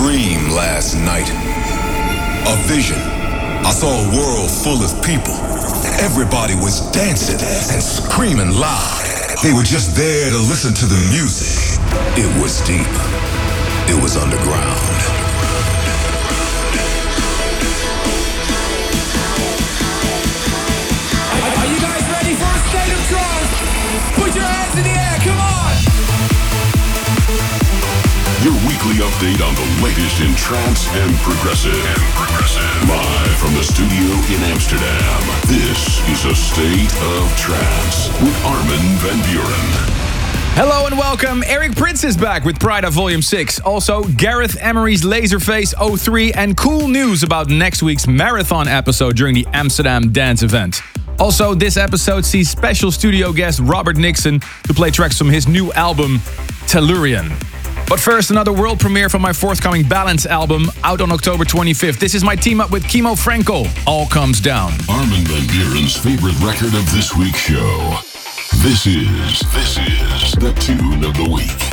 dream last night. A vision. I saw a world full of people. Everybody was dancing and screaming loud. They were just there to listen to the music. It was deep. It was underground. Are you guys ready for a state of draw? Put your hands in the air, come on! Your weekly update on the latest in trance and progressive. And progressive. Live from the studio in Amsterdam. This is a state of trance with Armin van Buuren. Hello and welcome. Eric Prydz is back with Pride of Volume 6. Also, Gareth Emery's Laserface 03 and cool news about next week's marathon episode during the Amsterdam Dance event. Also, this episode sees special studio guest Robert Nickson to play tracks from his new album, Tellurian. But first, another world premiere from my forthcoming Balance album, out on October 25th. This is my team up with Cimo Fränkel. All Comes Down. Armin van Buuren's favorite record of this week's show. This is, this is the tune of the week.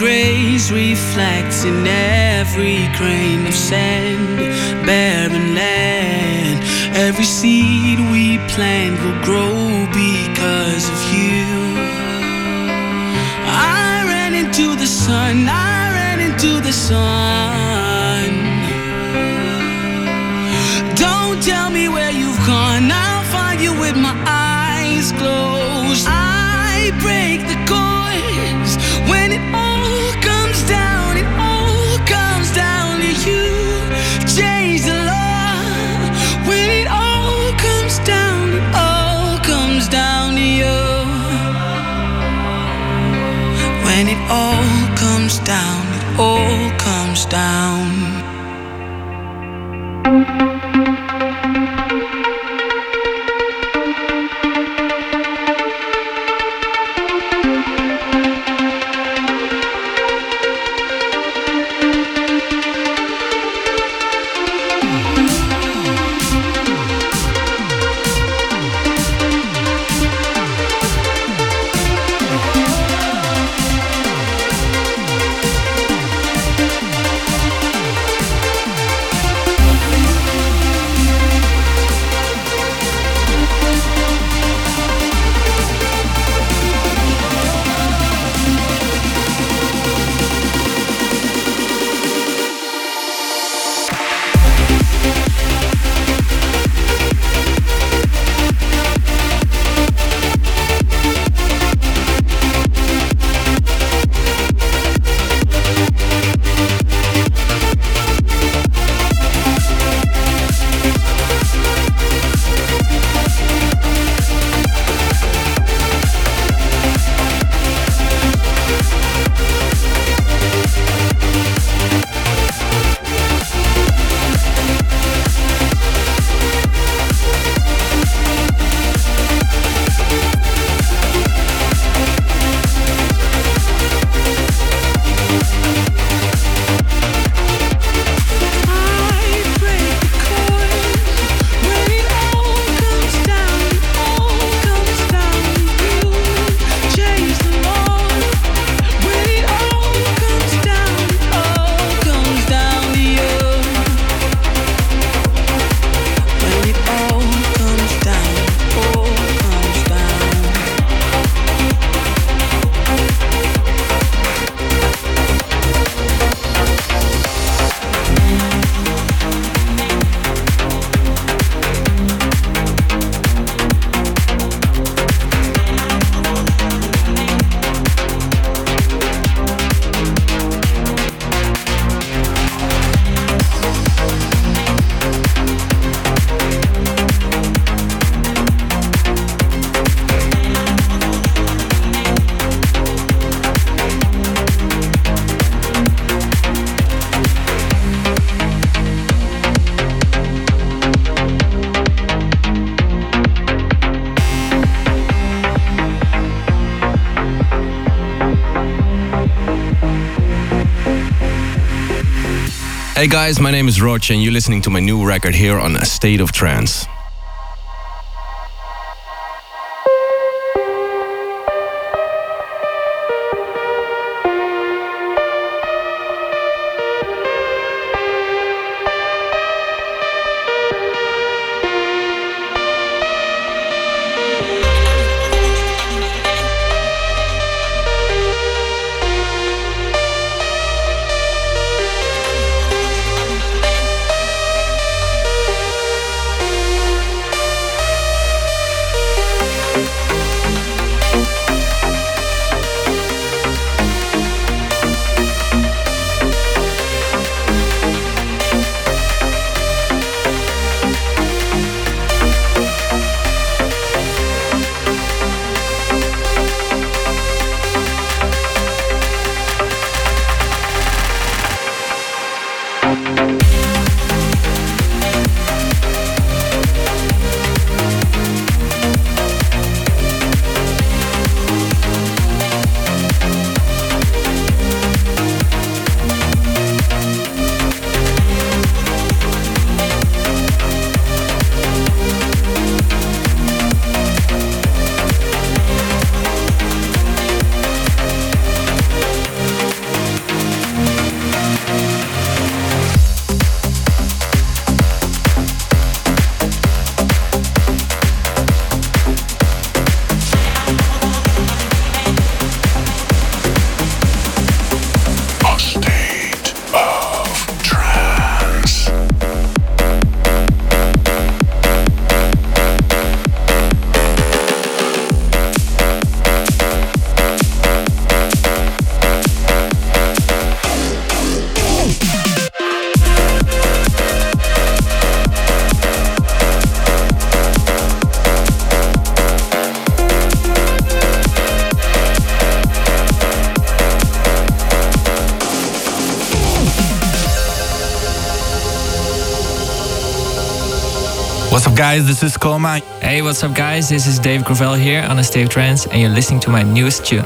Grace reflects in every grain of sand, barren land. Every seed we plant will grow because of you. I ran into the sun, I ran into the sun. Don't tell me where you've gone, I'll find you with my down. Hey guys, my name is Roach and you're listening to my new record here on A State of Trance. Guys, this is KhoMha. Hey, what's up, guys? This is Dave Gravell here on a of Trance, and you're listening to my newest tune.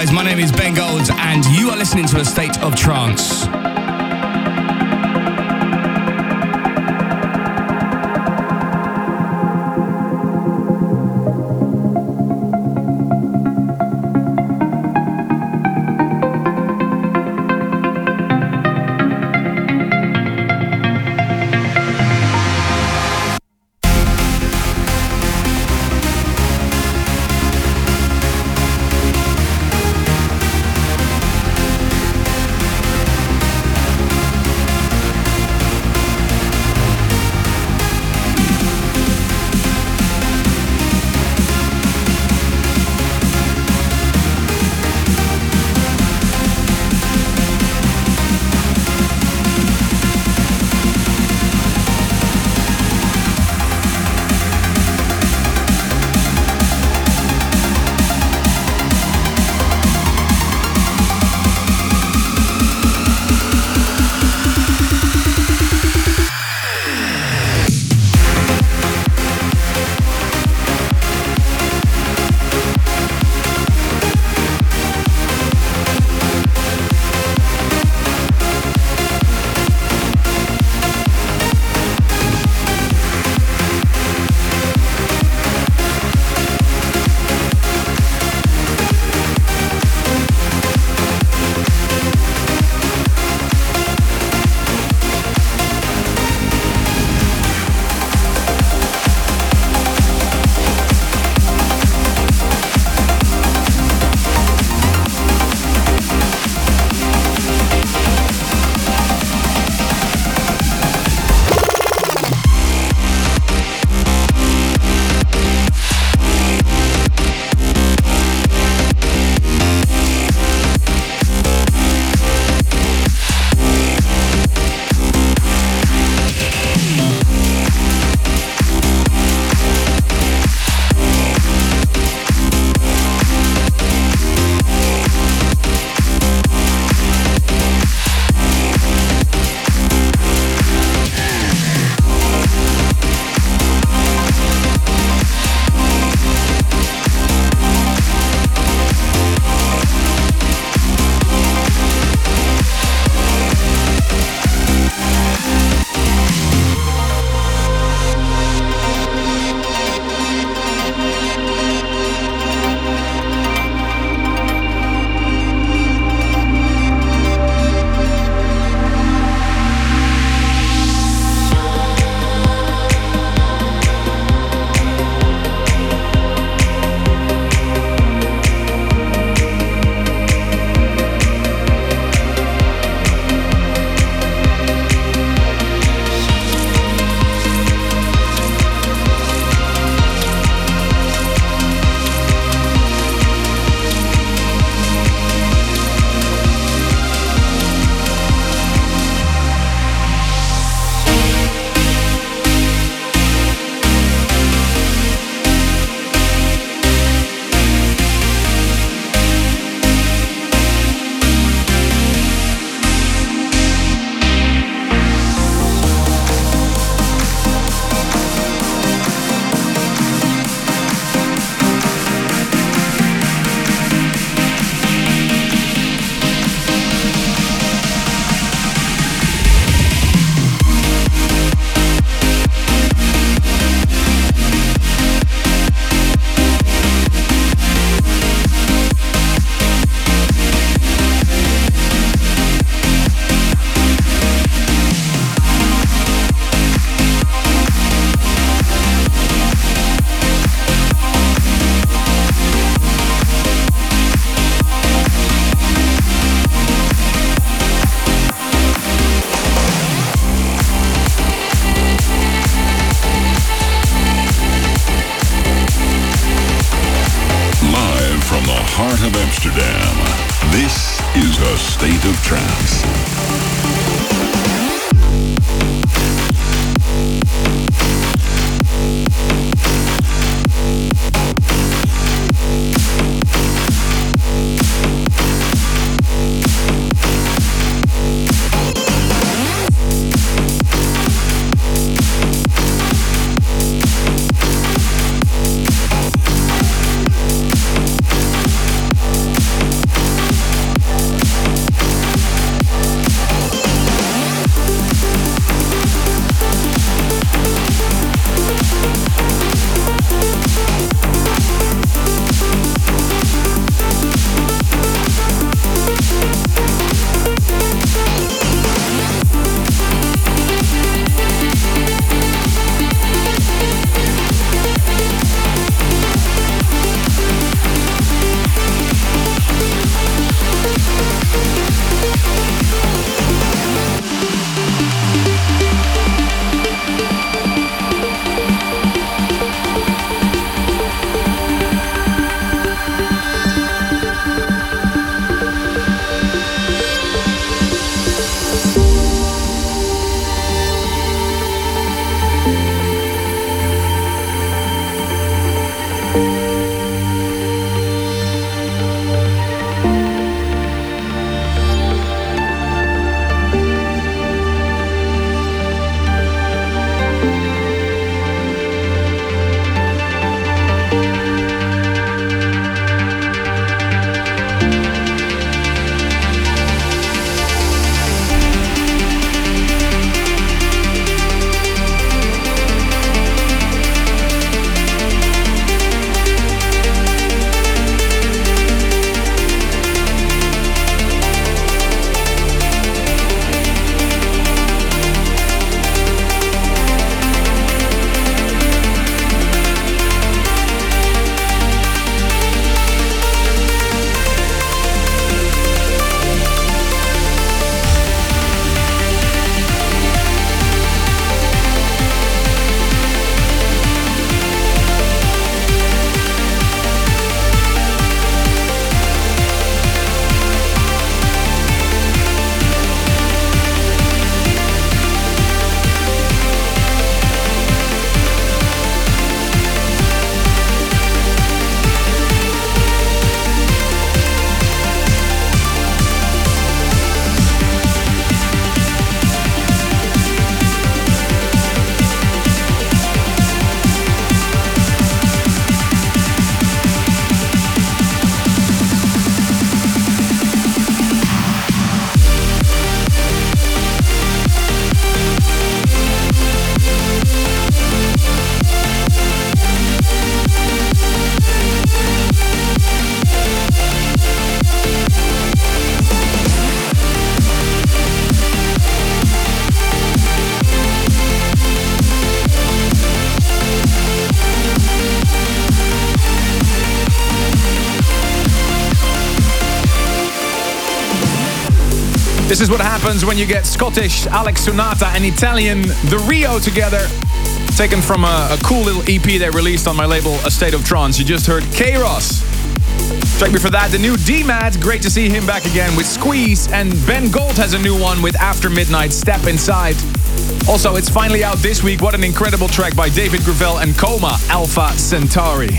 Guys? My name is Ben Golds, and you are listening to a state of trance. This is what happens when you get Scottish Alex Sonata and Italian TheRio together. Taken from a, a cool little EP they released on my label A State of Trance. You just heard K-Ross. Track before that, the new D-Mad. Great to see him back again with Squeeze. And Ben Gold has a new one with After Midnight Step Inside. Also, it's finally out this week. What an incredible track by David Gravell and KhoMha, Alpha Centauri.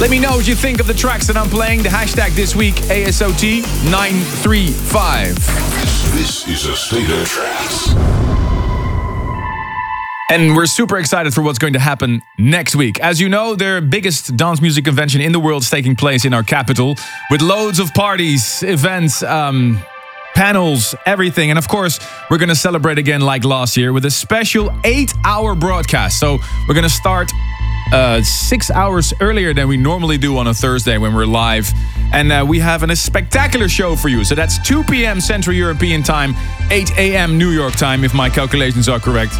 Let me know what you think of the tracks that I'm playing. The hashtag this week, ASOT935. This is a state of trance. And we're super excited for what's going to happen next week. As you know, their biggest dance music convention in the world is taking place in our capital with loads of parties, events, um, panels, everything. And of course, we're going to celebrate again like last year with a special eight hour broadcast. So we're going to start uh, six hours earlier than we normally do on a Thursday when we're live. And uh, we have an, a spectacular show for you. So that's 2 p.m. Central European Time, 8 a.m. New York time, if my calculations are correct.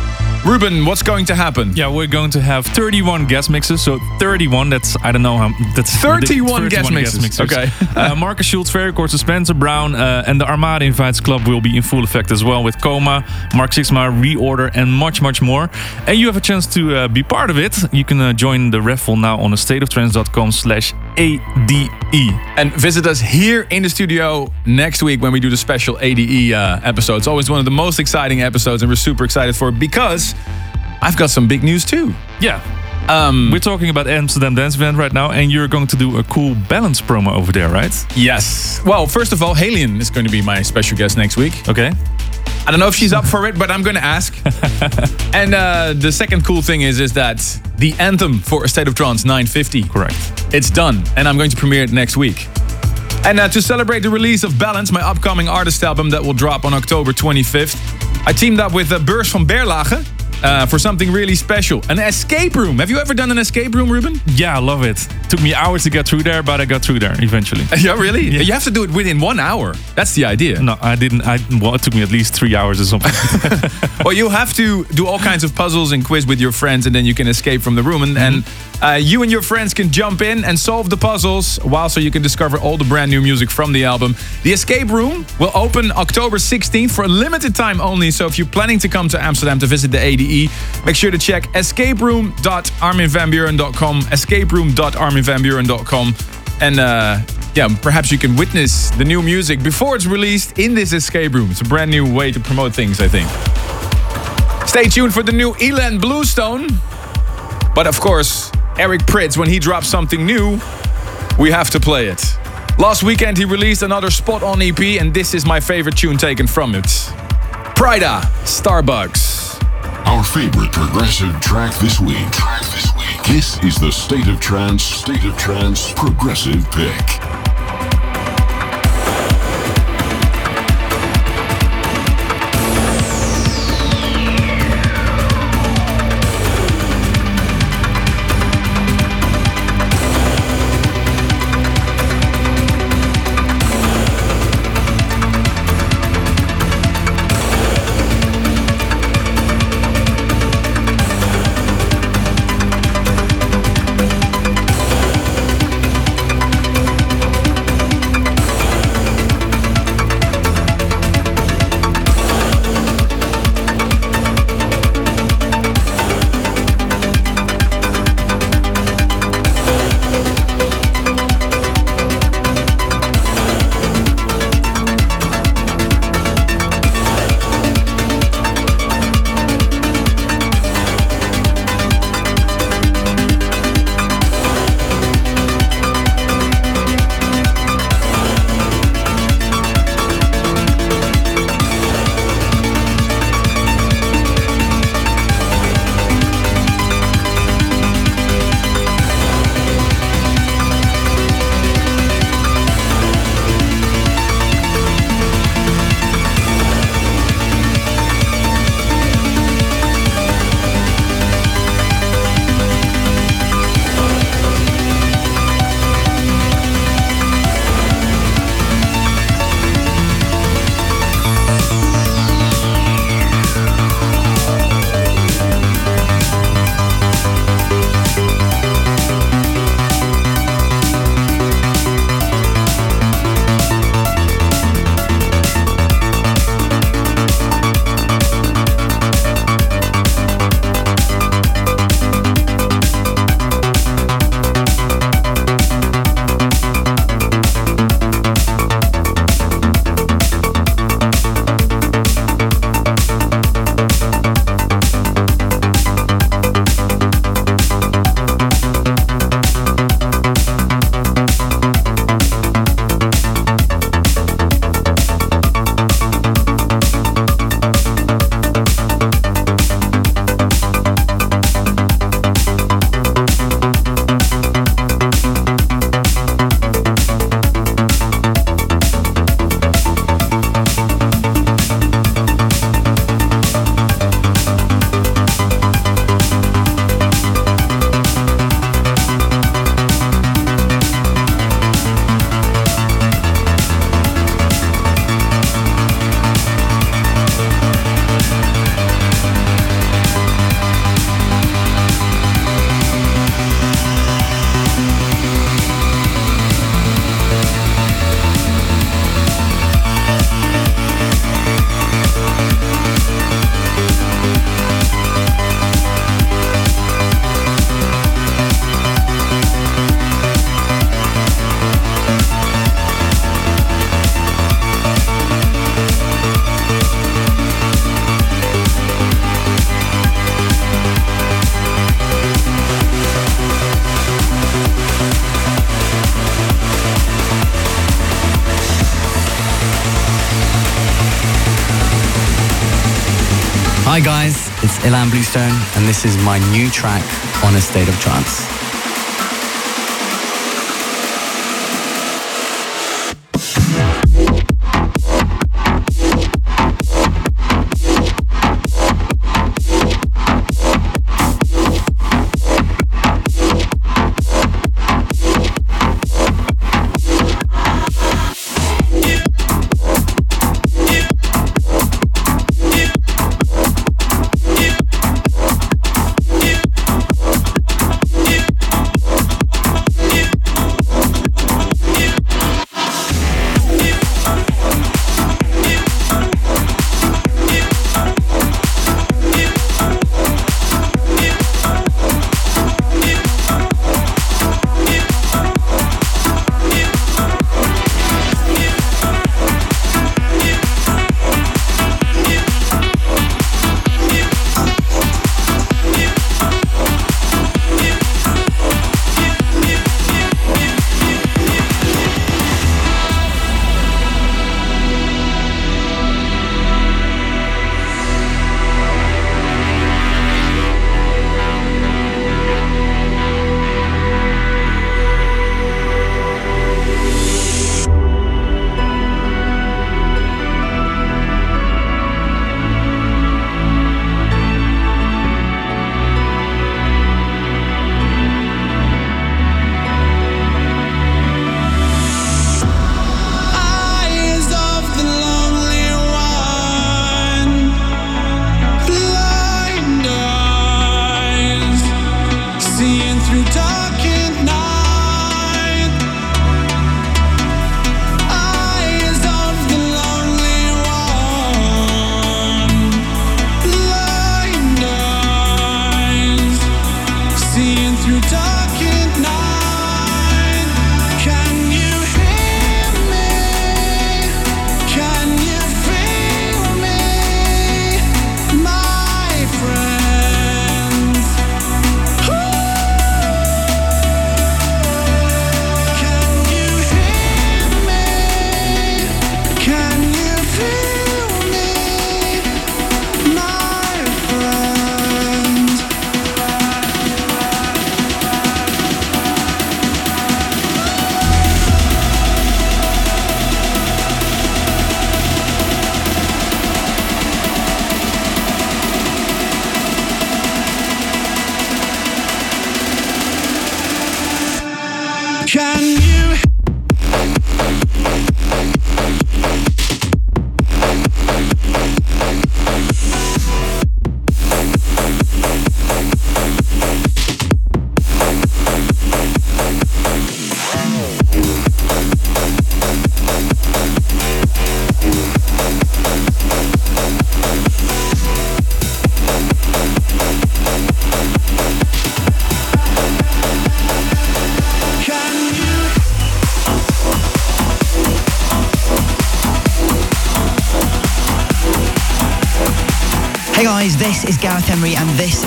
Ruben, what's going to happen? Yeah, we're going to have 31 guest mixes. So 31, that's, I don't know how, that's 31 guest mixes. Okay. uh, Markus Schulz, Ferry Corsten, Spencer Brown, uh, and the Armada Invites Club will be in full effect as well with KhoMha, Mark Sixma, Reorder, and much, much more. And you have a chance to uh, be part of it. You can uh, join the raffle now on stateoftrance.com slash ADE. And visit us here in the studio next week when we do the special ADE uh, episode. It's always one of the most exciting episodes, and we're super excited for it because I've got some big news too. Yeah. Um, We're talking about Amsterdam Dance Event right now, and you're going to do a cool balance promo over there, right? Yes. Well, first of all, HALIENE is going to be my special guest next week. Okay. I don't know if she's up for it, but I'm going to ask. and uh, the second cool thing is, is that the anthem for A State of Trance 950. Correct. It's done, and I'm going to premiere it next week. And uh, to celebrate the release of Balance, my upcoming artist album that will drop on October 25th, I teamed up with uh, Beurs van Berlage uh, for something really special. An escape room. Have you ever done an escape room, Ruben? Yeah, I love it. Took me hours to get through there, but I got through there eventually. yeah, really? Yeah. You have to do it within one hour. That's the idea. No, I didn't. I well, it took me at least three hours or something. well, you have to do all kinds of puzzles and quiz with your friends, and then you can escape from the room. And, mm-hmm. and uh, you and your friends can jump in and solve the puzzles, while so you can discover all the brand new music from the album. The escape room will open October 16th for a limited time only. So if you're planning to come to Amsterdam to visit the ADE, make sure to check escaperoom.arminvanbuuren.com, escaperoom.arminvanbuuren.com, and uh, yeah, perhaps you can witness the new music before it's released in this escape room. It's a brand new way to promote things, I think. Stay tuned for the new Ilan Bluestone. But of course, Eric Prydz, when he drops something new, we have to play it. Last weekend, he released another spot on EP, and this is my favorite tune taken from it Pryda, Starbucks. Our favorite progressive track this week. This is the State of Trance, State of Trance Progressive Pick. Hi guys, it's Ilan Bluestone and this is my new track on A State of Trance.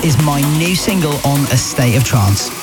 Is my new single on A State of Trance.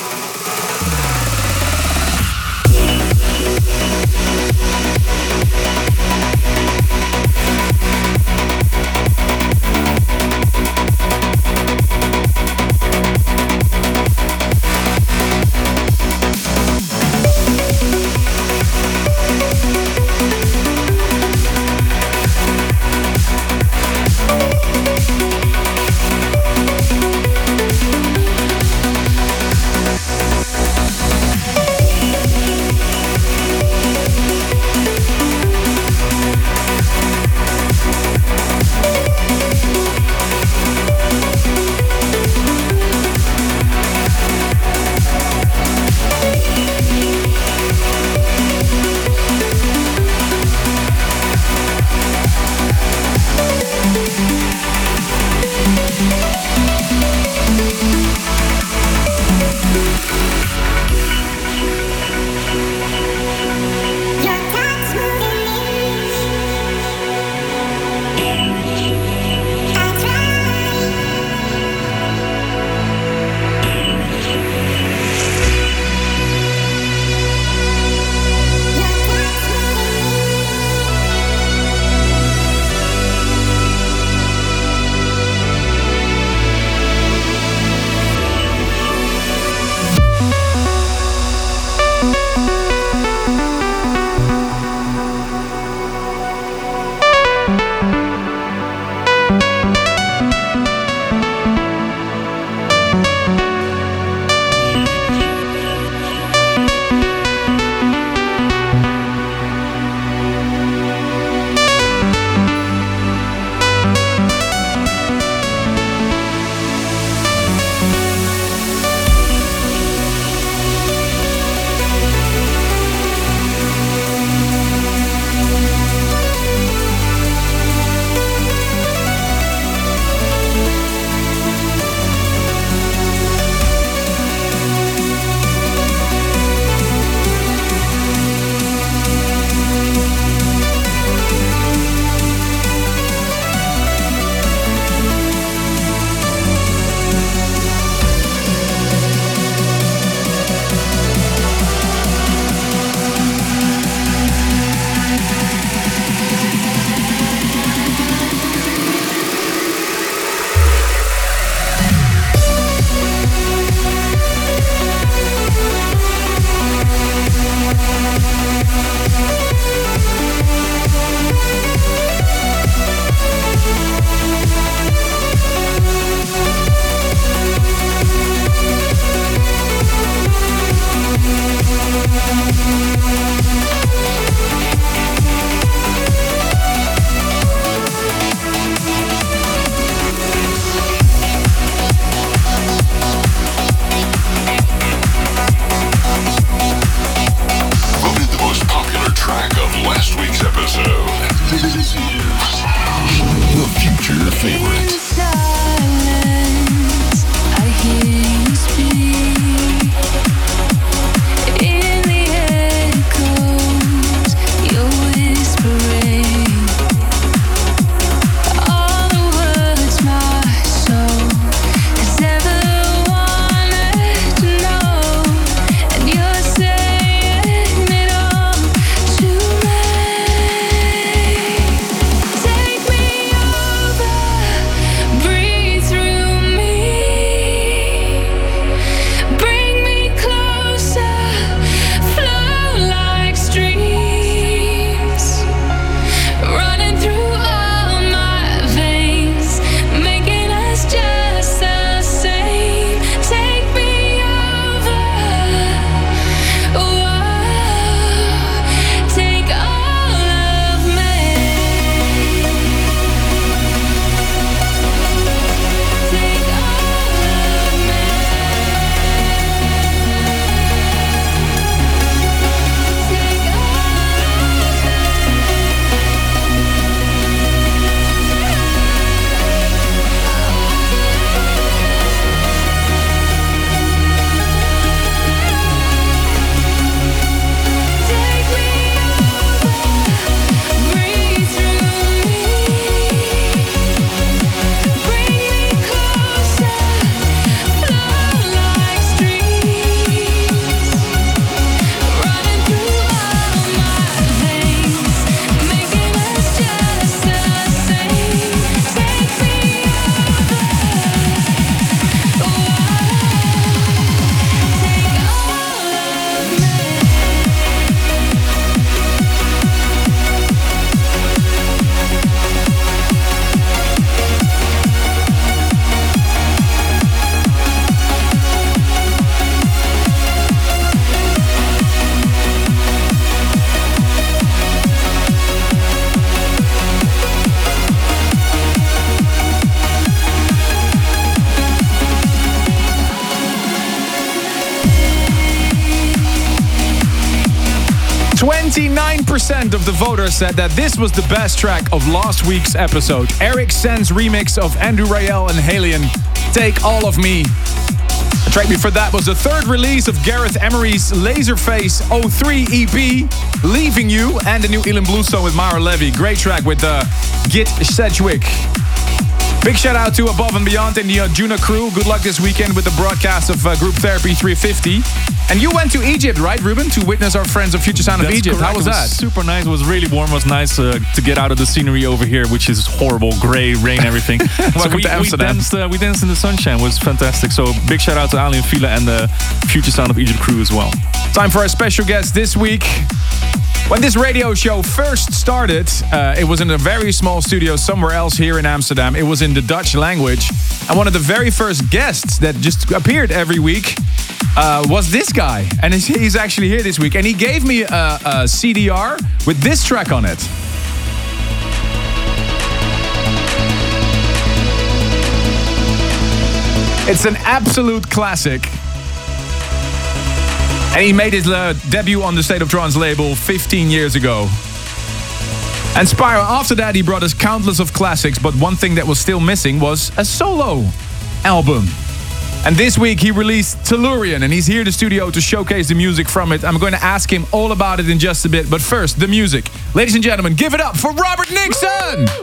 Voters said that this was the best track of last week's episode. Eric Sen's remix of Andrew Rayel and HALIENE, "Take All of Me." The track before that was the third release of Gareth Emery's Laserface 03 EP, Leaving You, and the new Elan Blue song with Mara Levy. Great track with uh, Gid Sedgwick. Big shout out to Above and Beyond and the Arjuna crew. Good luck this weekend with the broadcast of uh, Group Therapy 350. And you went to Egypt, right, Ruben, to witness our friends of Future Sound of Egypt. correct. How was It that? super nice. It was really warm. It was nice uh, to get out of the scenery over here, which is horrible, gray, rain, everything. Welcome we, to we danced. Uh, we danced in the sunshine. It was fantastic. So big shout out to Aly and Fila and the Future Sound of Egypt crew as well. Time for our special guest this week. When this radio show first started, uh, it was in a very small studio somewhere else here in Amsterdam. It was in the Dutch language. And one of the very first guests that just appeared every week uh, was this guy. And he's- actually here this week. And he gave me a, a CDR with this track on it. It's an absolute classic. And he made his uh, debut on the State of Trance label 15 years ago. And Spyro, after that, he brought us countless of classics, but one thing that was still missing was a solo album. And this week he released Tellurian, and he's here in the studio to showcase the music from it. I'm going to ask him all about it in just a bit, but first, the music. Ladies and gentlemen, give it up for Robert Nickson! listening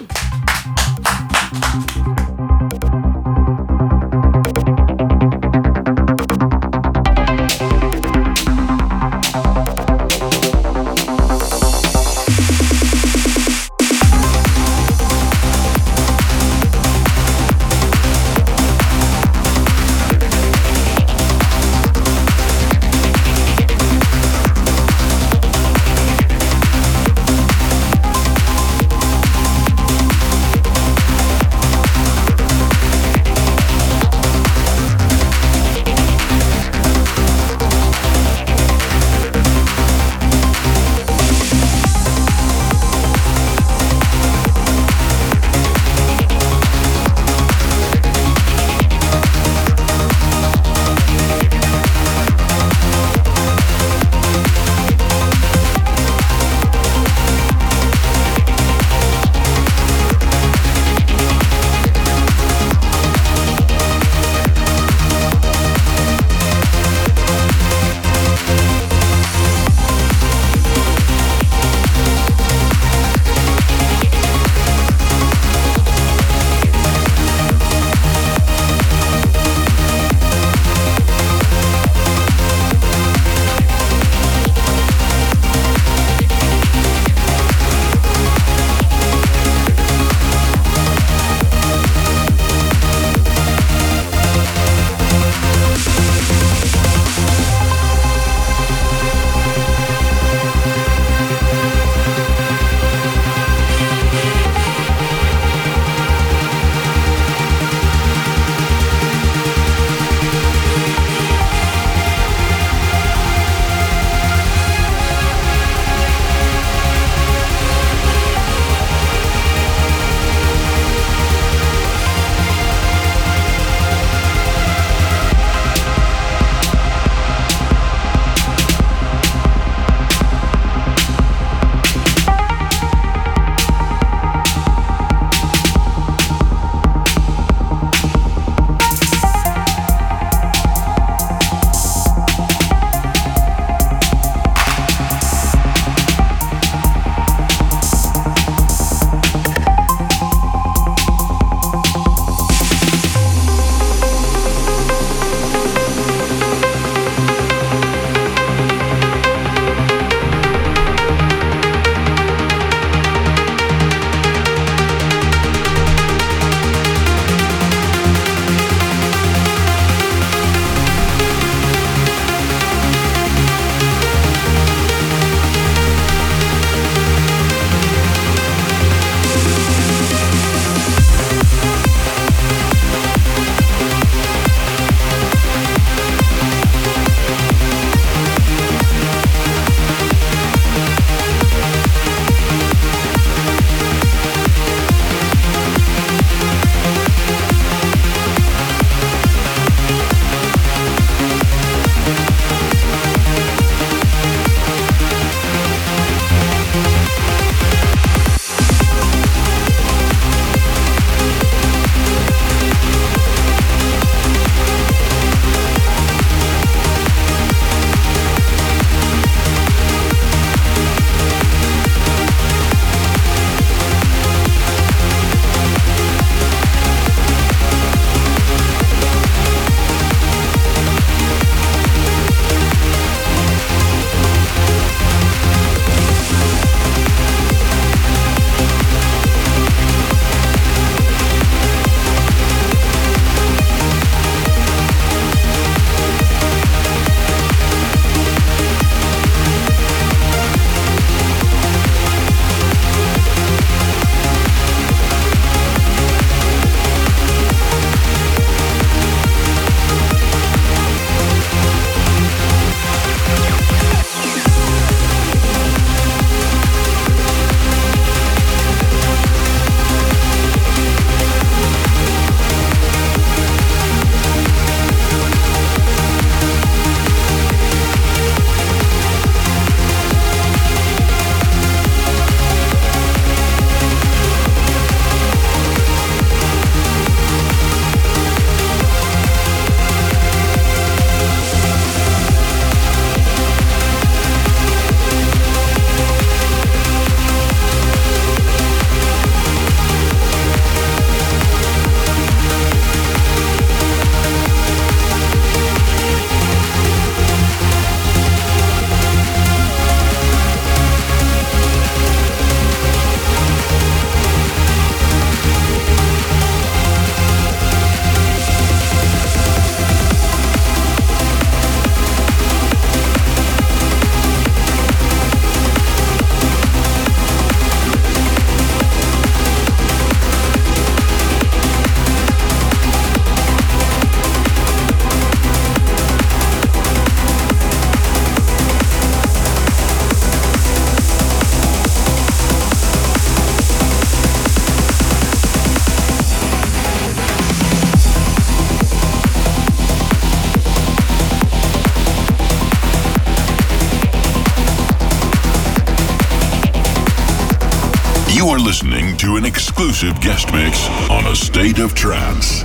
guest mix on A State of Trance.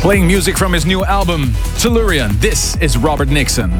Playing music from his new album, Tellurian. This is Robert Nickson.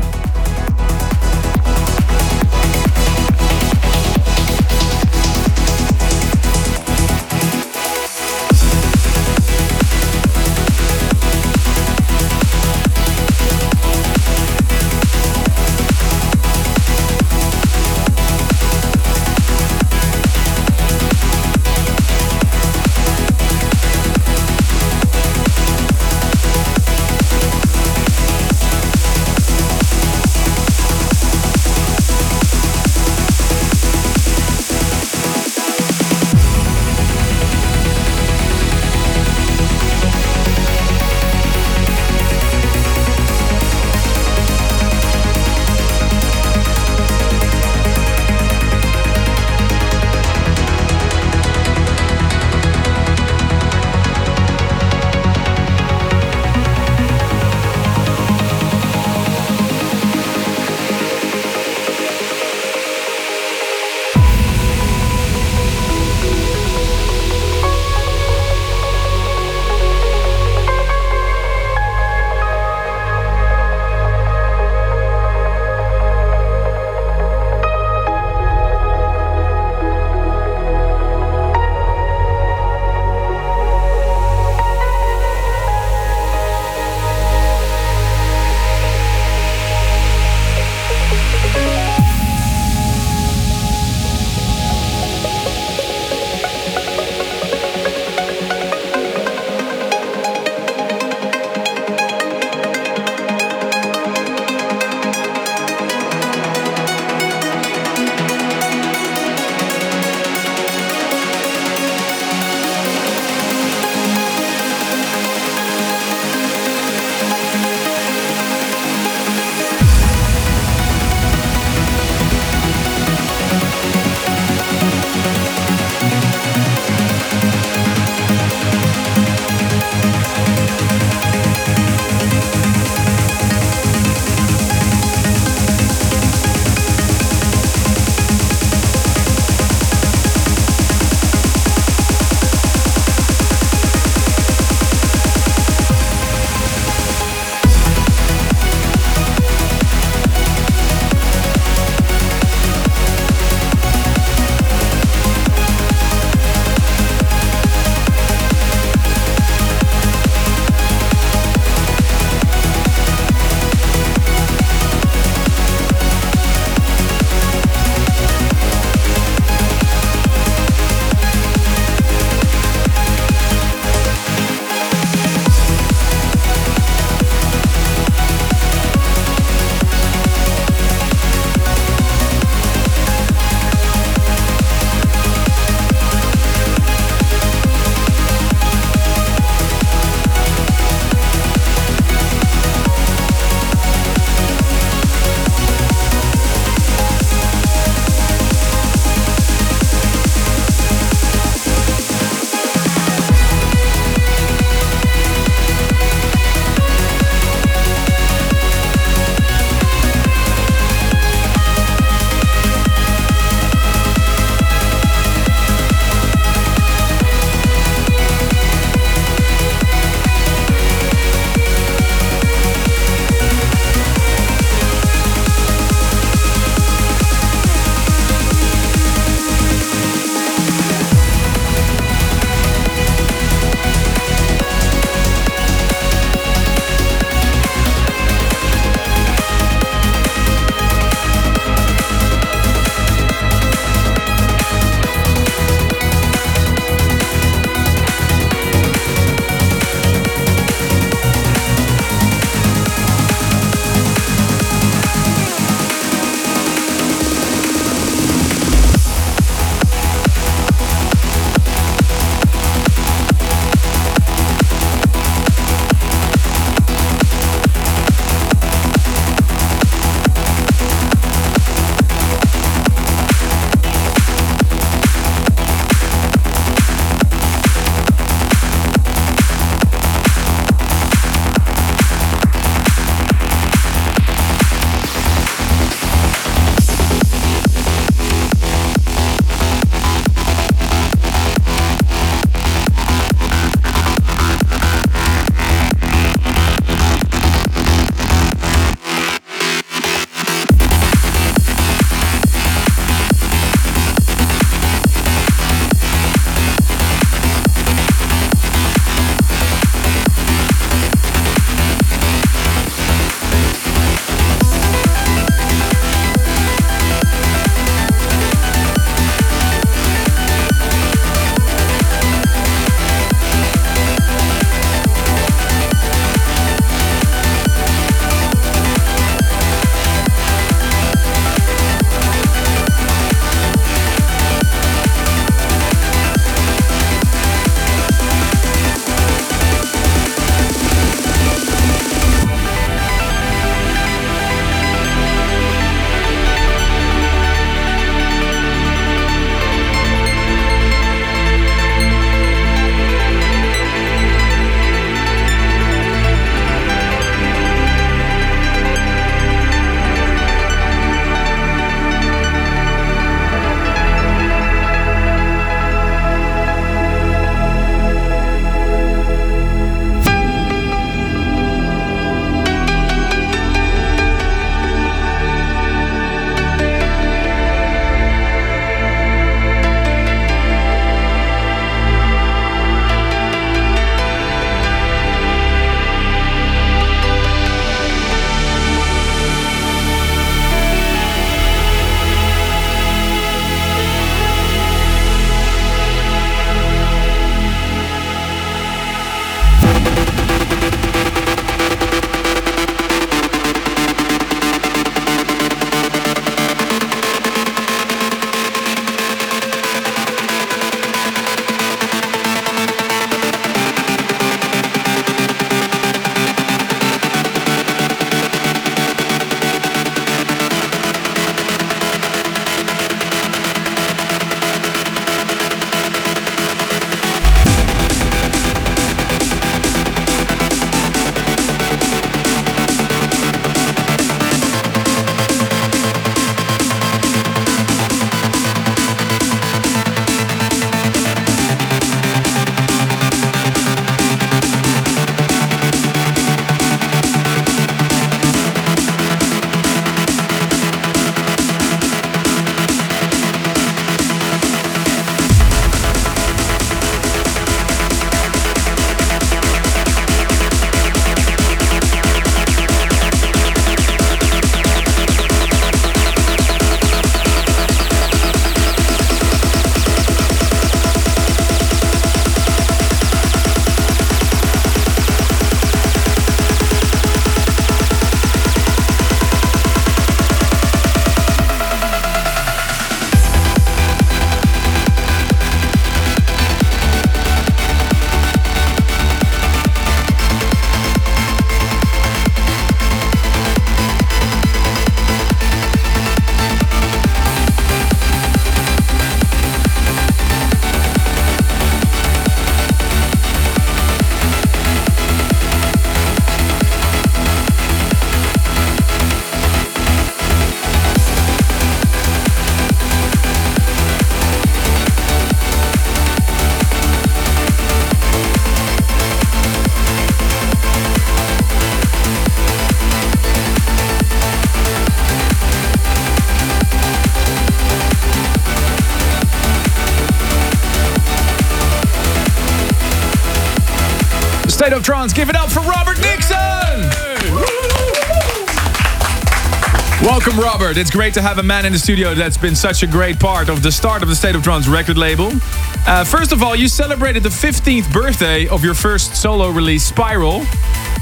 Give it up for Robert Nickson! Welcome, Robert. It's great to have a man in the studio that's been such a great part of the start of the State of Trance record label. Uh, first of all, you celebrated the 15th birthday of your first solo release, Spiral.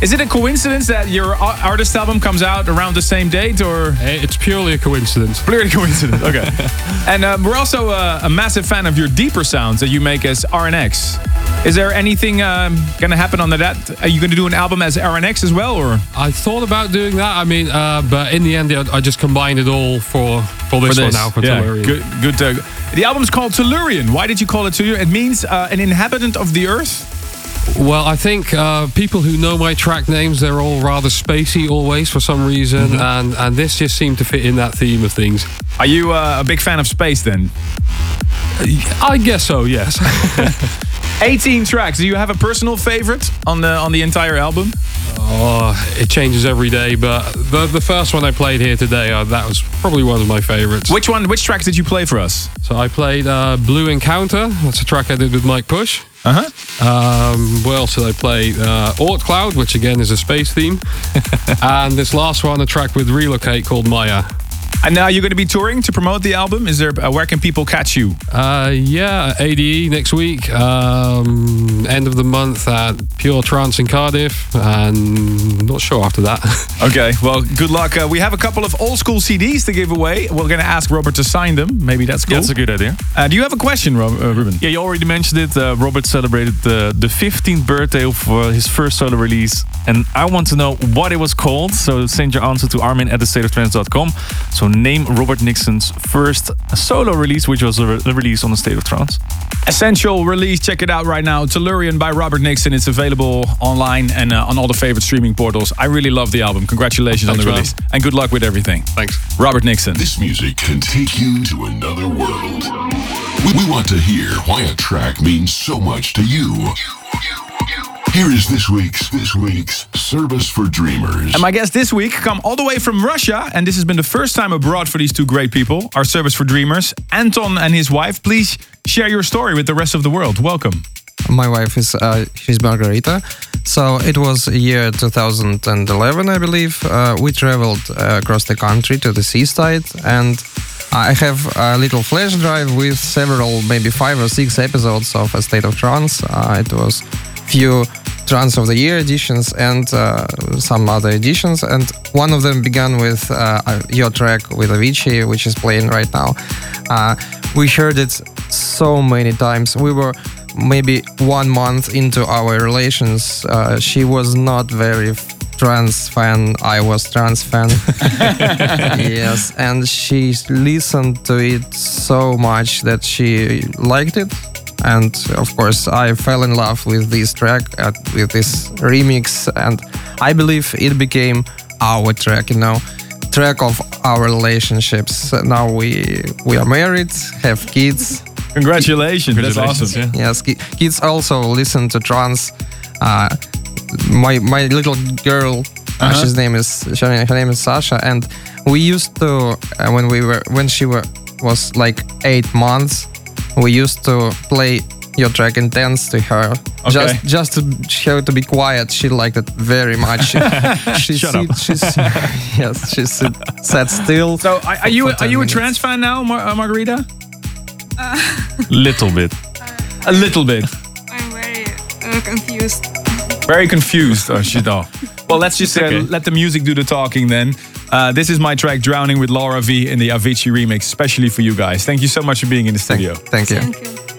Is it a coincidence that your artist album comes out around the same date, or It's purely a coincidence. purely a coincidence? Okay. and um, we're also uh, a massive fan of your deeper sounds that you make as RNX. Is there anything um, gonna happen on that? Are you gonna do an album as RNX as well, or I thought about doing that. I mean, uh, but in the end, I just combined it all for for this, one now for yeah, Tellurian. Good, good. Uh, the album's called Tellurian. Why did you call it Tellurian? It means uh, an inhabitant of the earth. Well, I think uh, people who know my track names, they're all rather spacey always for some reason, Mm-hmm. and and this just seemed to fit in that theme of things. Are you uh, a big fan of space then? I guess so. Yes. 18 tracks. Do you have a personal favorite on the on the entire album? oh, it changes every day, but the the first one I played here today, uh, that was probably one of my favorites. Which one? Which track did you play for us? So I played uh, Blue Encounter. That's a track I did with Mike Push. Uh huh. Um, what else did I play? Uh, Oort Cloud, which again is a space theme. and this last one, a track with Relocate called Maya. And now you're going to be touring to promote the album. Is there? Uh, where can people catch you? Uh, yeah, ADE next week. Um, end of the month at Pure Trance in Cardiff. And not sure after that. Okay. Well, good luck. Uh, we have a couple of old school CDs to give away. We're going to ask Robert to sign them. Maybe that's cool. That's a good idea. Uh, do you have a question, Rob, uh, Ruben? Yeah, you already mentioned it. Uh, Robert celebrated the, the 15th birthday of uh, his first solo release. And I want to know what it was called. So send your answer to armin at thestateoftrance.com. So name Robert Nickson's first solo release, which was a, re- a release on the State of Trance. Essential release. Check it out right now. Tellurian by Robert Nickson. It's available online and uh, on all the favorite streaming portals. I really love the album. Congratulations on Thanks, the man. release. And good luck with everything. Thanks. Robert Nickson. This music can take you to another world. We, we want to hear why a track means so much to you. Here is this week's this week's service for dreamers. And my guests this week come all the way from Russia, and this has been the first time abroad for these two great people. Our service for dreamers, Anton and his wife. Please share your story with the rest of the world. Welcome. My wife is uh, she's Margarita. So it was year 2011, I believe. Uh, we traveled uh, across the country to the seaside, and I have a little flash drive with several, maybe five or six episodes of A State of Trance. Uh, it was few Trance of the Year editions and uh, some other editions, and one of them began with uh, your track with Avicii, which is playing right now. Uh, we heard it so many times. We were maybe one month into our relations. Uh, she was not very trance fan. I was trance fan. yes, and she listened to it so much that she liked it. And of course, I fell in love with this track, uh, with this remix, and I believe it became our track. You know, track of our relationships. Now we we are married, have kids. Congratulations. That's Congratulations, awesome. yeah. Yes, kids also listen to trance. Uh, my my little girl, uh Uh-huh. his name is her her name is Sasha, and we used to uh, when we were when she were was like eight months, we used to play your track and dance to her. Okay. Just just to her to be quiet. She liked it very much. she Shut sit- up. She's yes, she sit, sat still. So, are, are you are 10 you a minutes. trance fan now, Mar- uh, Margarita? Little bit. A little bit. I'm very uh, confused. Very confused. Oh, shit. Oh. Well, let's just uh, okay. let the music do the talking then. Uh, this is my track "Drowning" with Laura V in the Avicii remix, especially for you guys. Thank you so much for being in the studio. Thank you. Thank you.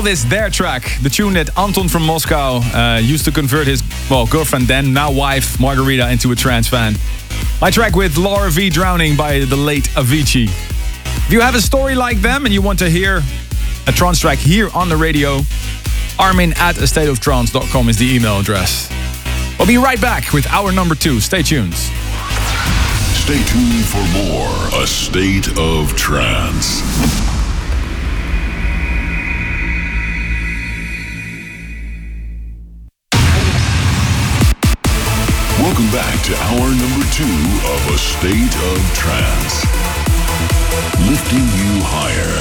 Call this their track, the tune that Anton from Moscow uh, used to convert his well girlfriend then, now wife Margarita into a trance fan. My track with Laura V Drowning by the late Avicii. If you have a story like them and you want to hear a trance track here on the radio, armin at astateoftrance.com is the email address. We'll be right back with hour number two. Stay tuned. Stay tuned for more A State of Trance. To hour number two of A State of Trance. Lifting you higher.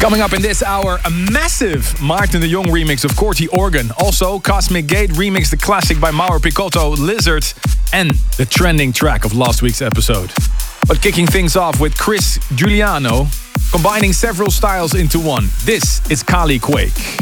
Coming up in this hour, a massive Martin de Jong remix of Corti Organ. Also, Cosmic Gate remixed the classic by Mauro Picotto, Lizard, and the trending track of last week's episode. But kicking things off with Chris Giuliano, combining several styles into one. This is Kali Quake.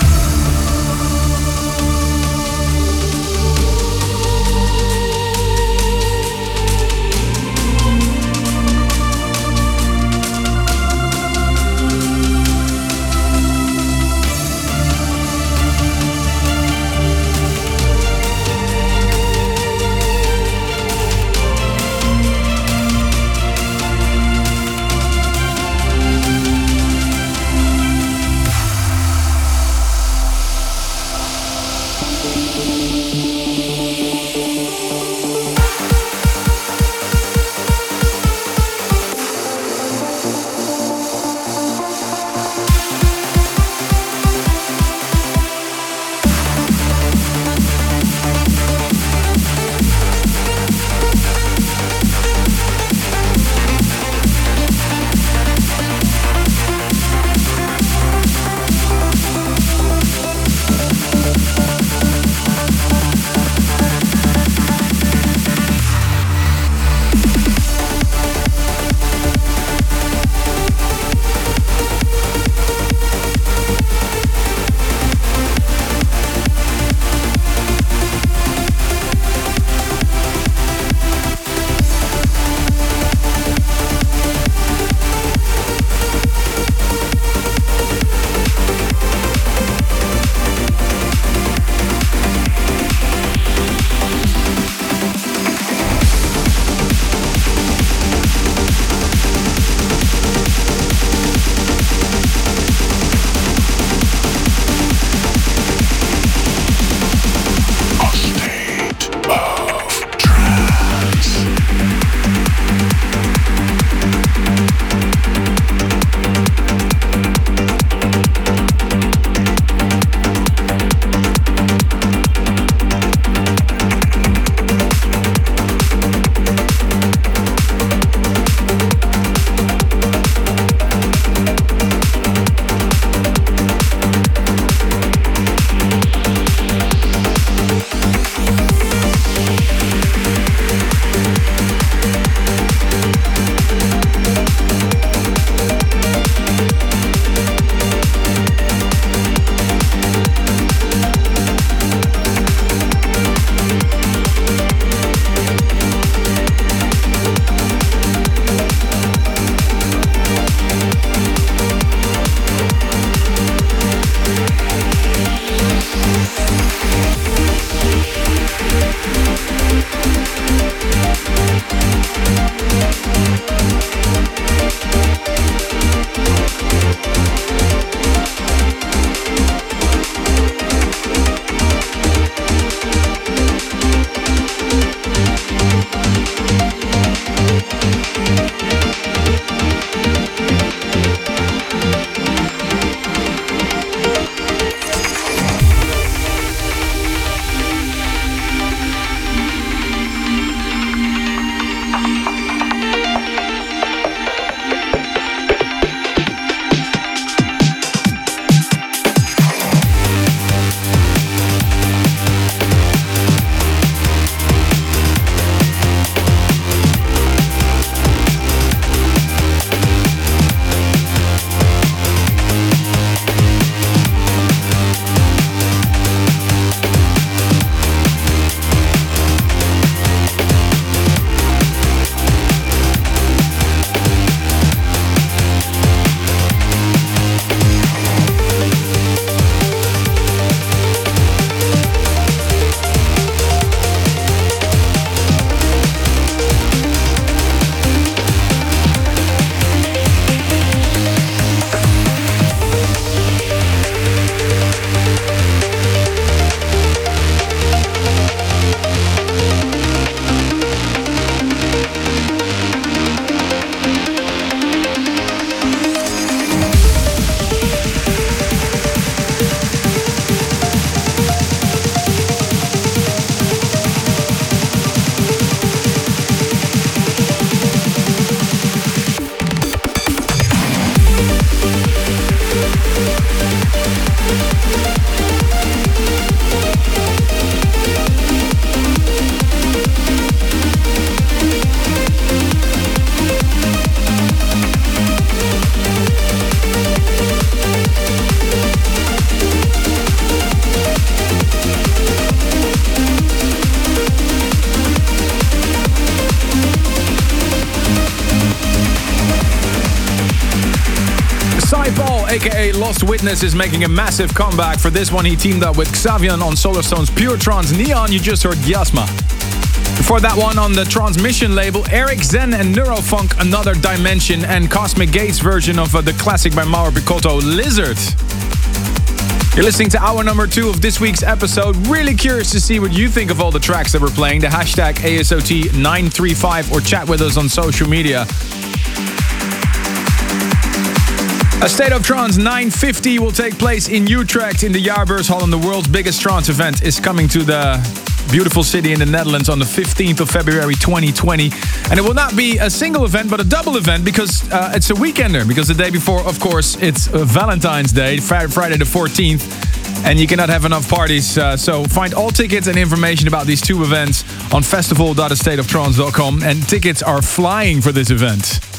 Witness, is making a massive comeback. For this one, he teamed up with Xavion on Solarstone's Pure Trance Neon. You just heard Yasma. Before that one on the Transmission label, Eric Zen and Neurofunk, Another Dimension, and Cosmic Gate's version of uh, the classic by Mauro Picotto, Lizard. You're listening to hour number two of this week's episode. Really curious to see what you think of all the tracks that we're playing. The hashtag ASOT935 or chat with us on social media. A State of Trance 950 will take place in Utrecht in the Jaarbeurs Hall, and the world's biggest trance event is coming to the beautiful city in the Netherlands on the 15th of February 2020. And it will not be a single event, but a double event because uh, it's a weekender. Because the day before, of course, it's uh, Valentine's Day, Friday the 14th. And you cannot have enough parties. Uh, so find all tickets and information about these two events on festival.astateoftrance.com. And tickets are flying for this event.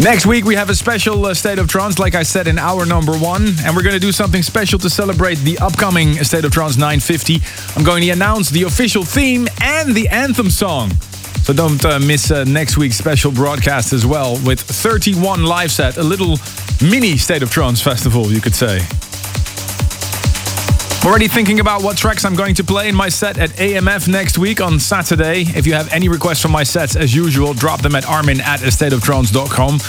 Next week, we have a special uh, State of Trance, like I said, in hour number one. And we're going to do something special to celebrate the upcoming State of Trance 950. I'm going to announce the official theme and the anthem song. So don't uh, miss uh, next week's special broadcast as well with 31 live set, a little mini State of Trance festival, you could say. Already thinking about what tracks I'm going to play in my set at AMF next week on Saturday. If you have any requests for my sets, as usual, drop them at armin at astateoftrance.com.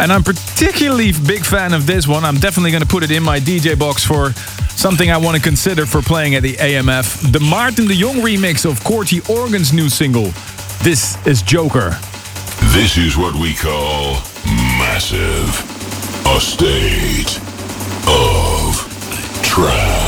And I'm particularly big fan of this one. I'm definitely going to put it in my DJ box for something I want to consider for playing at the AMF. The Martin de Jong remix of Corti Organ's new single. This is Joker. This is what we call massive. A state of trance.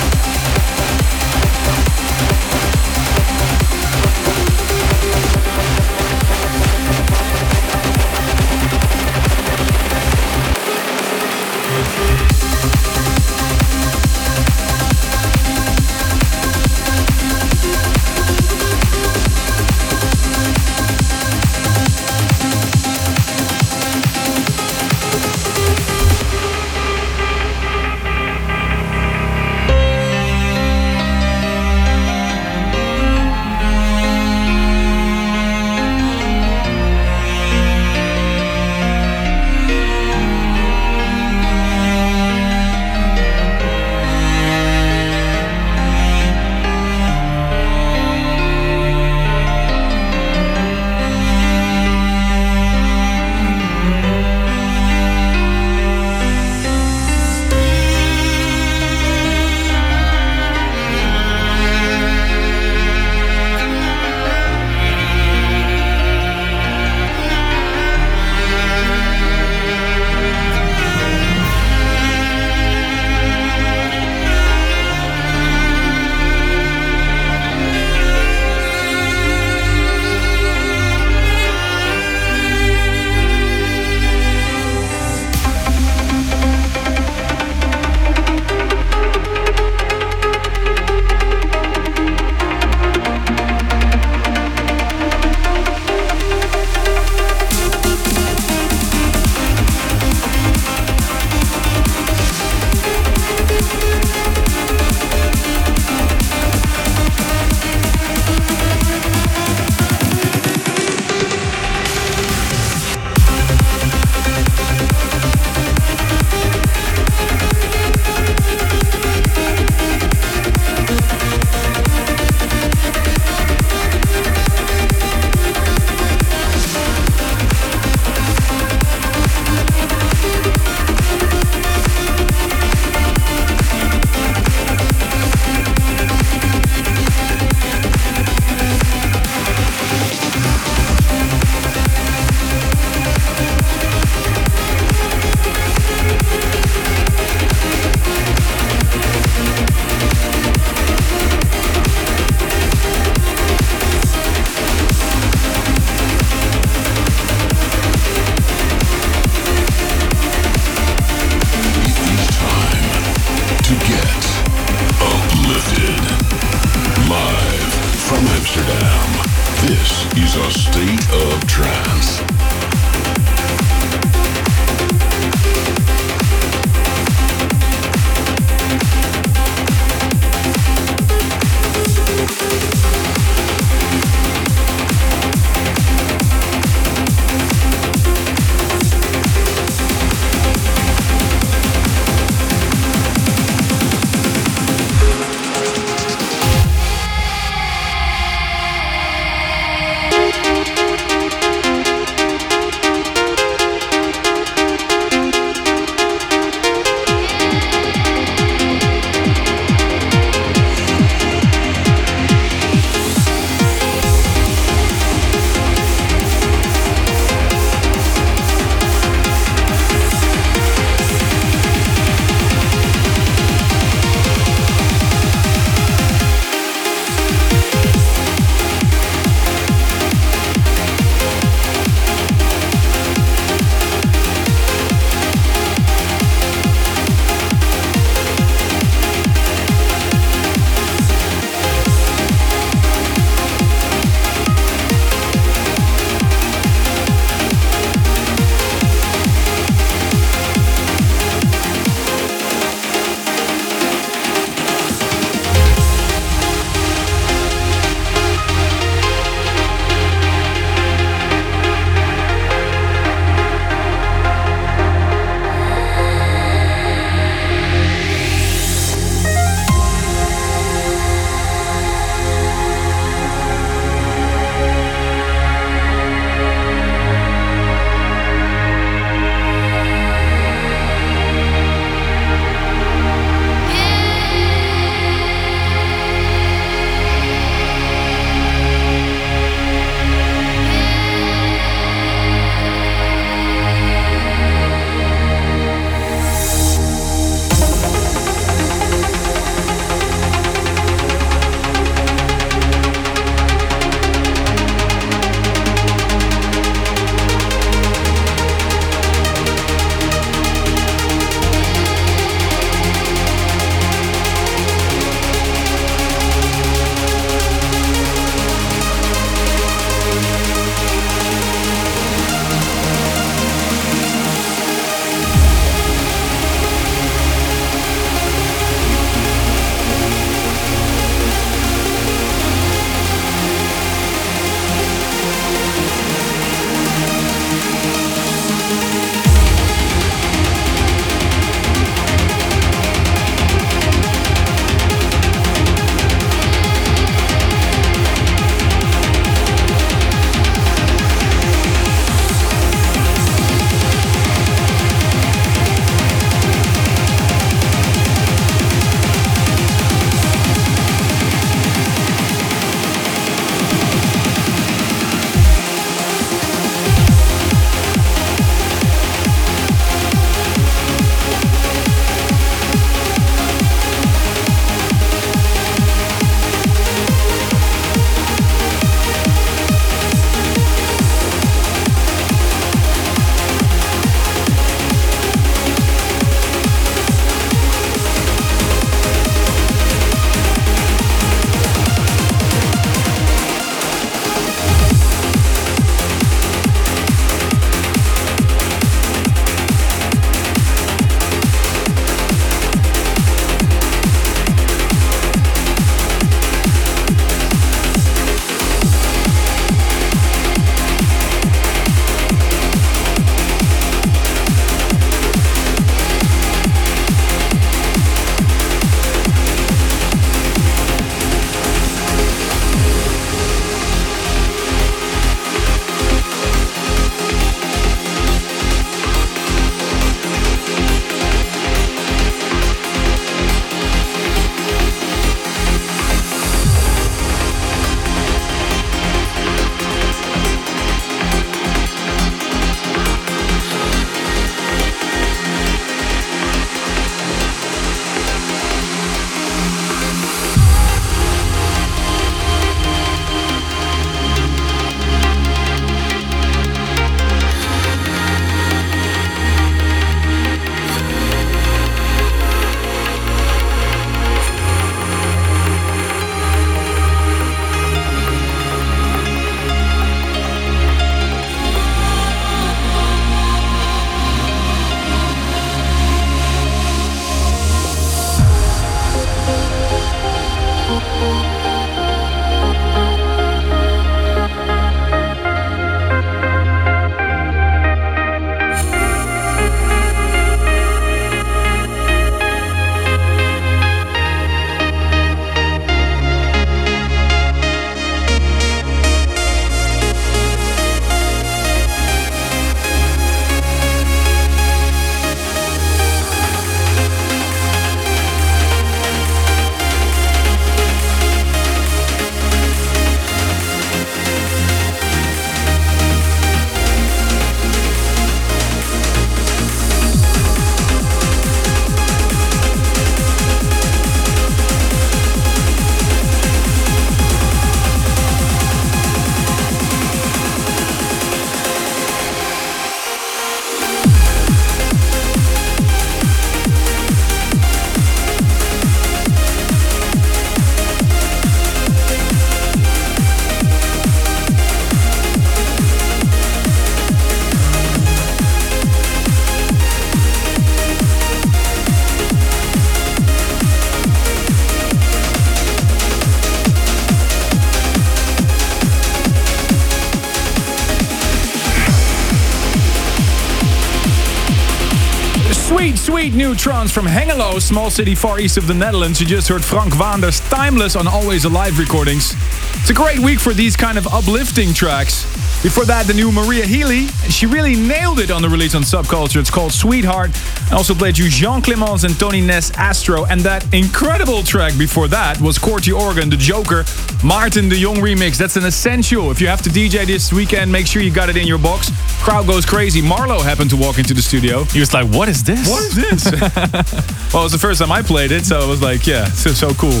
New trance from Hengelo, small city far east of the Netherlands. You just heard Frank Waanders Timeless on Always Alive recordings. It's a great week for these kind of uplifting tracks. Before that, the new Maria Healy. She really nailed it on the release on Subculture. It's called Sweetheart. I also played you Jean Clemens and Tony Ness Astro. And that incredible track before that was Corti Organ, The Joker, Martin de Jong remix. That's an essential. If you have to DJ this weekend, make sure you got it in your box. Crowd goes crazy. Marlo happened to walk into the studio. He was like, "What is this? What is this?" well, it was the first time I played it, so it was like, yeah, so, so cool.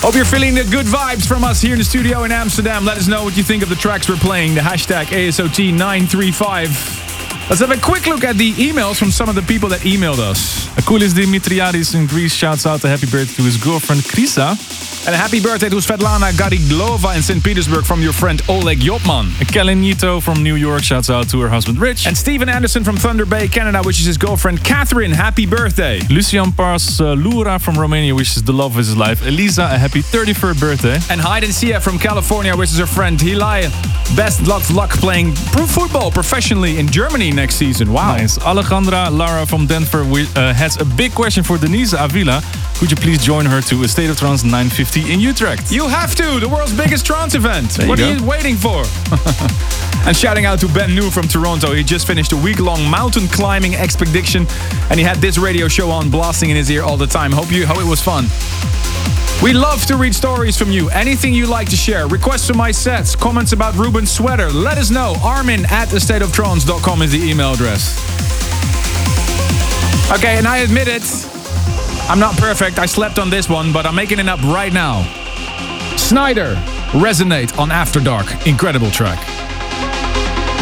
Hope you're feeling the good vibes from us here in the studio in Amsterdam. Let us know what you think of the tracks we're playing. The hashtag ASOT935. Let's have a quick look at the emails from some of the people that emailed us. Akulis Dimitriadis in Greece shouts out a happy birthday to his girlfriend Krisa. And a happy birthday to Svetlana Gariglova in St. Petersburg from your friend Oleg Jopman. Kelly Nito from New York shouts out to her husband Rich. And Stephen Anderson from Thunder Bay, Canada, wishes his girlfriend Catherine happy birthday. Lucian Pars uh, Lura from Romania wishes the love of his life Elisa a happy 33rd birthday. And Hayden Sia from California wishes her friend Hilai best luck luck playing pro football professionally in Germany next season. Wow. Nice. Alejandra Lara from Denver uh, has a big question for Denise Avila. Could you please join her to a State of Trance 950 in Utrecht? You have to, the world's biggest trance event. There you what go. are you waiting for? and shouting out to Ben New from Toronto. He just finished a week long mountain climbing expedition and he had this radio show on blasting in his ear all the time. Hope you hope it was fun. We love to read stories from you. Anything you like to share, requests for my sets, comments about Ruben's sweater, let us know. Armin at astateoftrance.com is the email address. Okay, and I admit it, I'm not perfect. I slept on this one, but I'm making it up right now. Sneijder, Resonate on After Dark. Incredible track.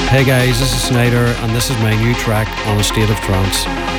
Hey guys, this is Sneijder, and this is my new track on A State of Trance.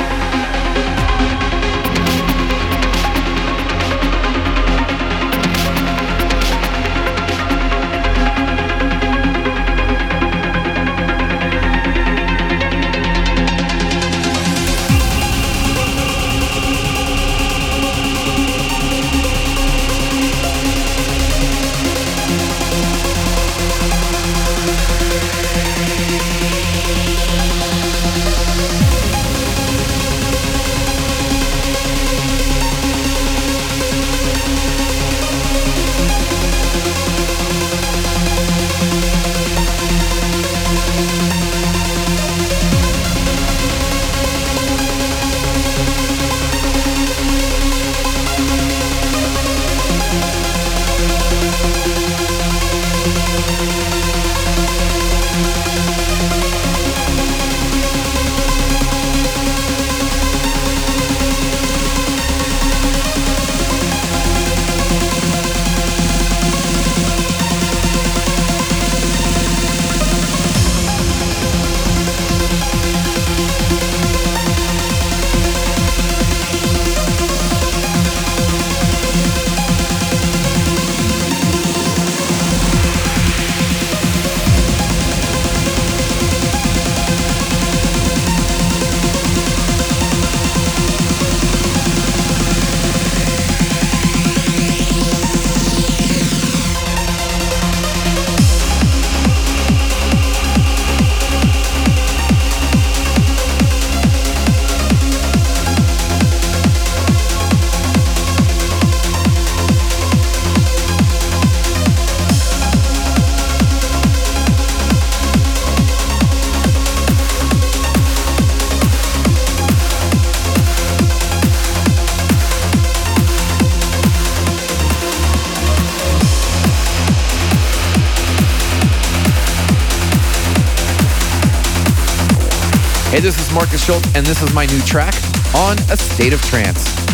Markus Schulz, and this is my new track on A State of Trance.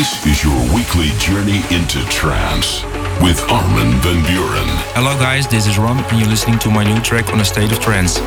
This is your weekly journey into trance with Armin van Buuren. Hello guys, this is Ron and you're listening to my new track on a state of trance.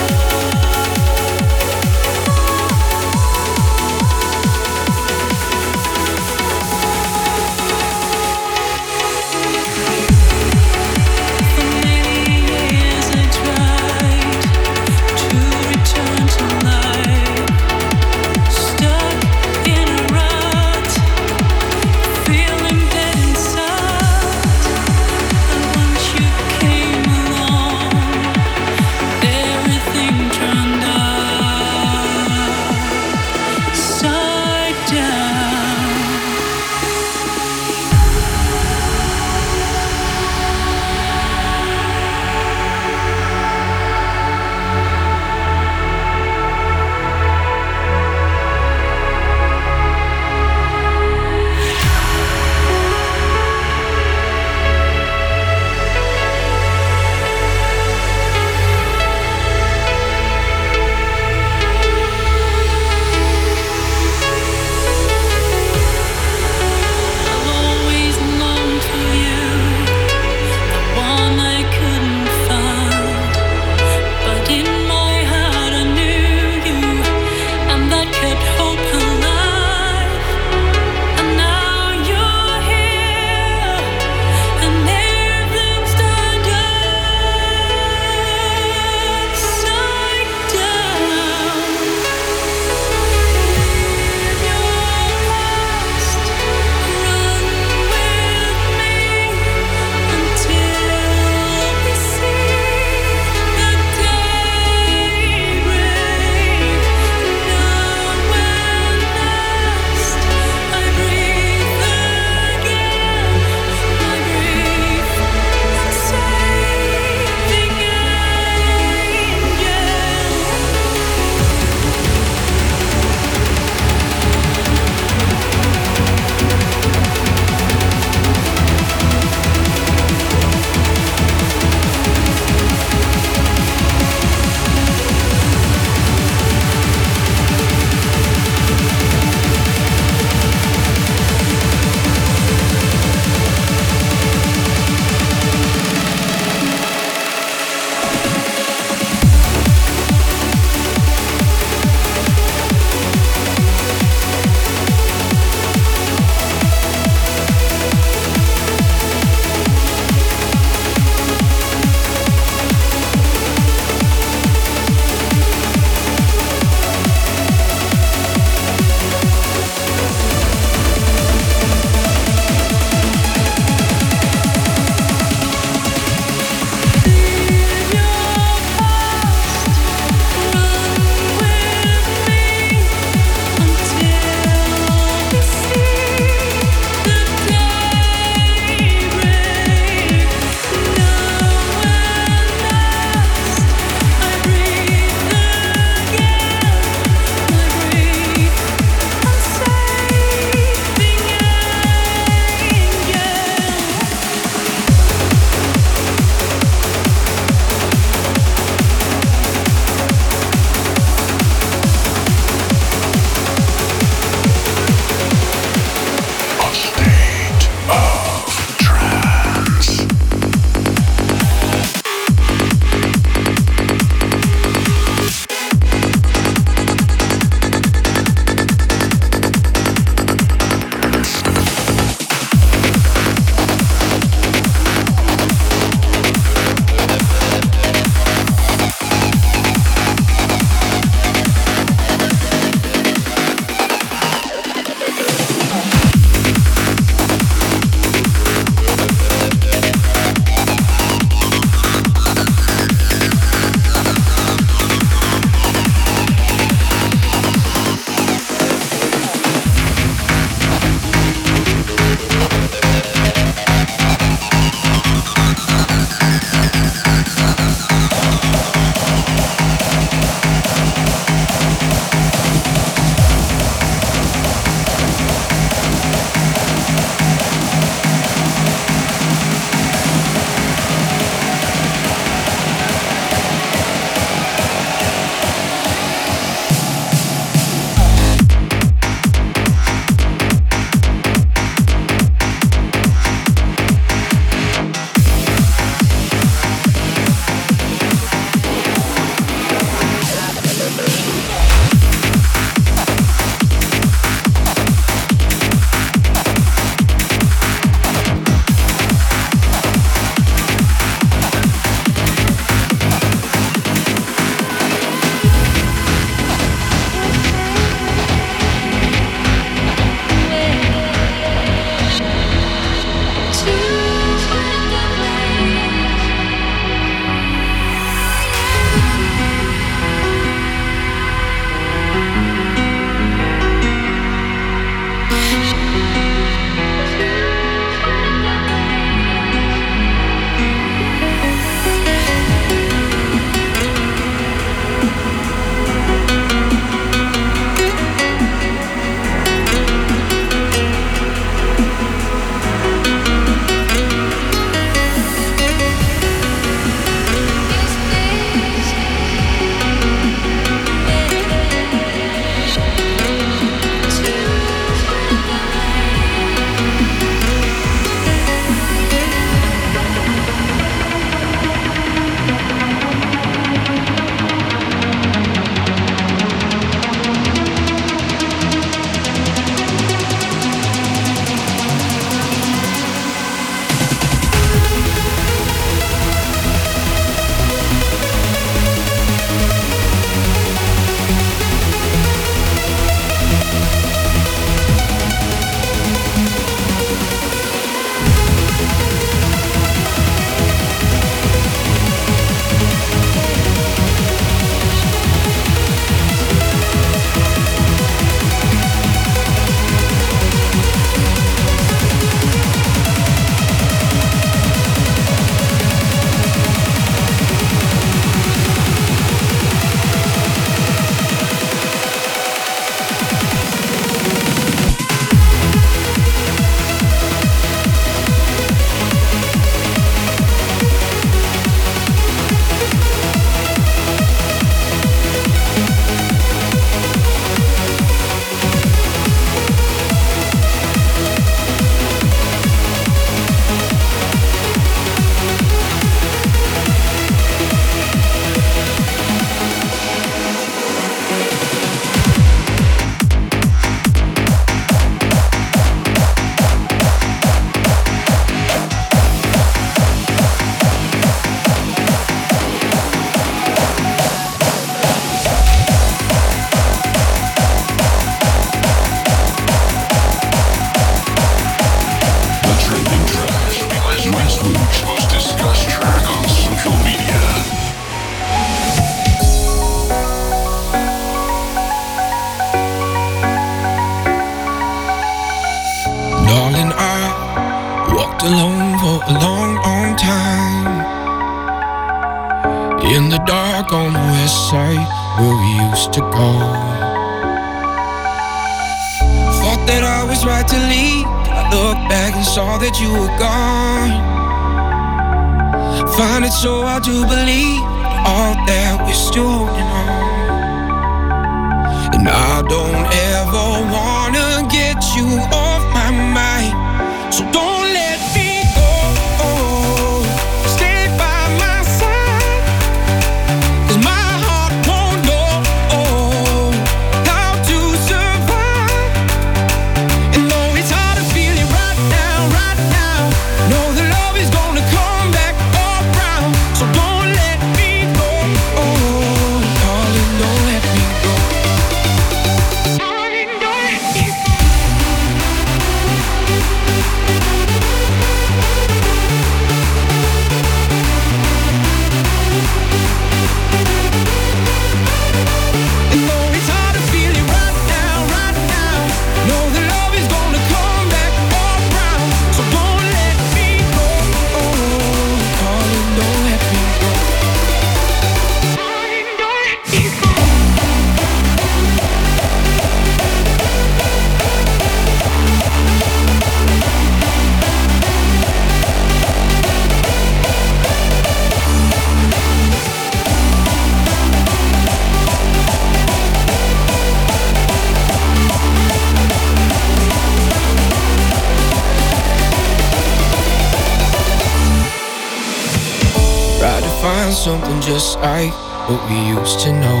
Something just like what we used to know.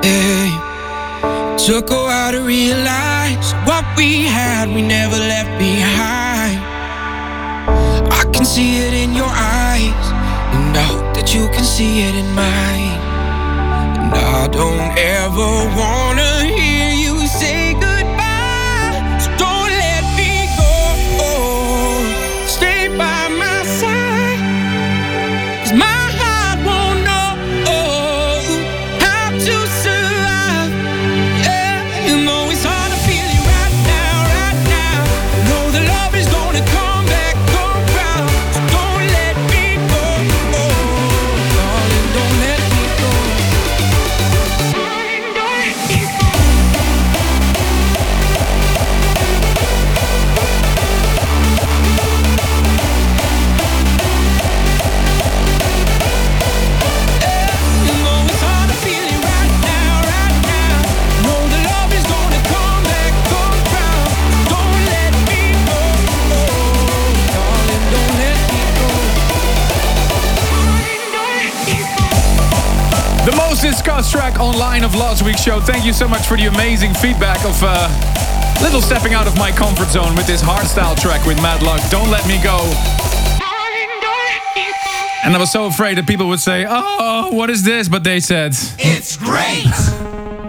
Hey, took a while to realize what we had, we never left behind. I can see it in your eyes, and I hope that you can see it in mine. And I don't ever wanna The most discussed track online of last week's show. Thank you so much for the amazing feedback of uh, little stepping out of my comfort zone with this hardstyle track with Mad Luck. Don't let me go. And I was so afraid that people would say, "Oh, what is this?" But they said, It's great.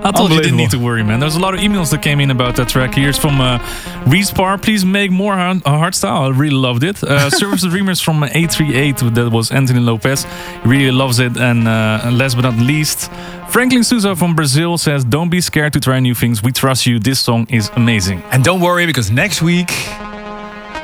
I told you didn't need to worry, man. There's a lot of emails that came in about that track. Here's from uh, Respar. Please make more hard, style. I really loved it. Uh, Service the remix from 838. That was Anthony Lopez. He really loves it. And uh, last but not least, Franklin Souza from Brazil says, Don't be scared to try new things. We trust you. This song is amazing. And don't worry, because next week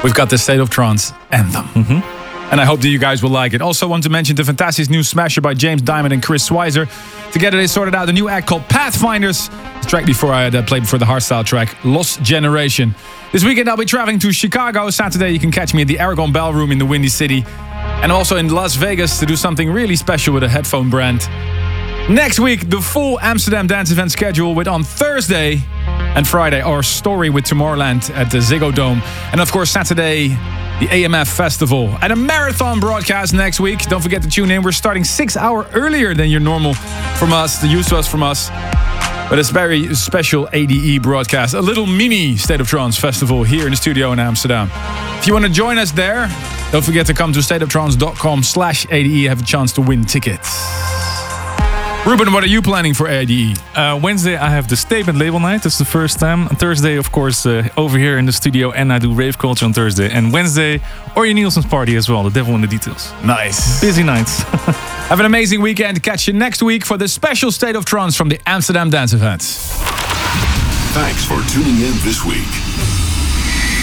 we've got the State of Trance anthem. And I hope that you guys will like it. Also, want to mention the fantastic new smasher by James Diamond and Chris Swizer. Together, they sorted out a new act called Pathfinders. The track before I had uh, played before the hardstyle track, Lost Generation. This weekend, I'll be traveling to Chicago. Saturday, you can catch me at the Aragon Ballroom in the Windy City. And also in Las Vegas to do something really special with a headphone brand. Next week, the full Amsterdam dance event schedule with on Thursday and Friday our story with Tomorrowland at the Ziggo Dome. And of course, Saturday, the AMF Festival. And a marathon broadcast next week. Don't forget to tune in. We're starting six hour earlier than your normal from us, the used to us from us. But it's very special ADE broadcast, a little mini State of Trance festival here in the studio in Amsterdam. If you want to join us there, don't forget to come to stateoftrance.com slash ADE, have a chance to win tickets. Ruben, what are you planning for ADE? Uh, Wednesday, I have the Statement Label Night. That's the first time. On Thursday, of course, uh, over here in the studio, and I do Rave Culture on Thursday. And Wednesday, Ørjan Nilsen's party as well. The devil in the details. Nice. Busy nights. Have an amazing weekend. Catch you next week for the special State of Trance from the Amsterdam Dance Event. Thanks for tuning in this week.